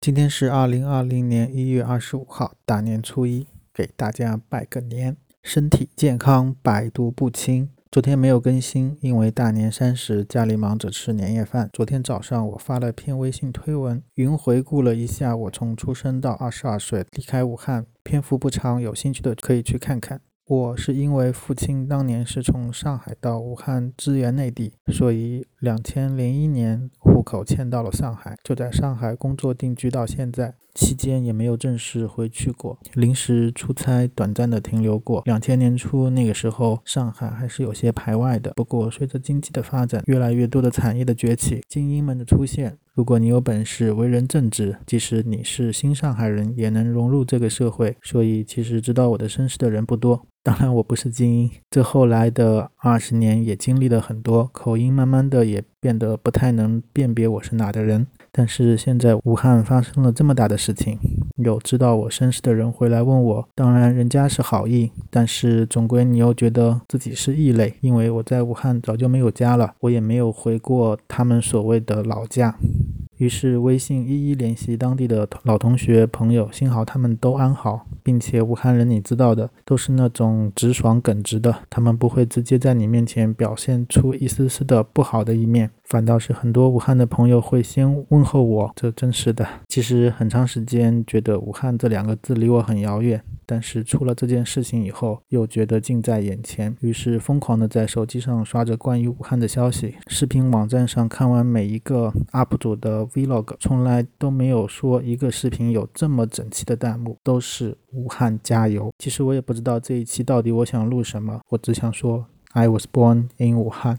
今天是二零二零年一月二十五号，大年初一，给大家拜个年，身体健康，百毒不侵。昨天没有更新，因为大年三十家里忙着吃年夜饭。昨天早上我发了篇微信推文，云回顾了一下我从出生到二十二岁离开武汉，篇幅不长，有兴趣的可以去看看。我是因为父亲当年是从上海到武汉支援内地，所以两千零一年户口迁到了上海，就在上海工作定居到现在。期间也没有正式回去过，临时出差，短暂的停留过。两千年初那个时候，上海还是有些排外的。不过随着经济的发展，越来越多的产业的崛起，精英们的出现，如果你有本事，为人正直，即使你是新上海人，也能融入这个社会。所以其实知道我的身世的人不多。当然我不是精英，这后来的二十年也经历了很多，口音慢慢的也变得不太能辨别我是哪的人。但是现在武汉发生了这么大的事情，有知道我身世的人回来问我，当然人家是好意，但是总归你又觉得自己是异类，因为我在武汉早就没有家了，我也没有回过他们所谓的老家。于是微信一一联系当地的老同学朋友，幸好他们都安好，并且武汉人你知道的，都是那种直爽耿直的，他们不会直接在你面前表现出一丝丝的不好的一面，反倒是很多武汉的朋友会先问候我，这真是的。其实很长时间觉得武汉这两个字离我很遥远。但是出了这件事情以后，又觉得近在眼前，于是疯狂的在手机上刷着关于武汉的消息。视频网站上看完每一个 UP 主的 Vlog，从来都没有说一个视频有这么整齐的弹幕，都是武汉加油。其实我也不知道这一期到底我想录什么，我只想说 I was born in 武汉。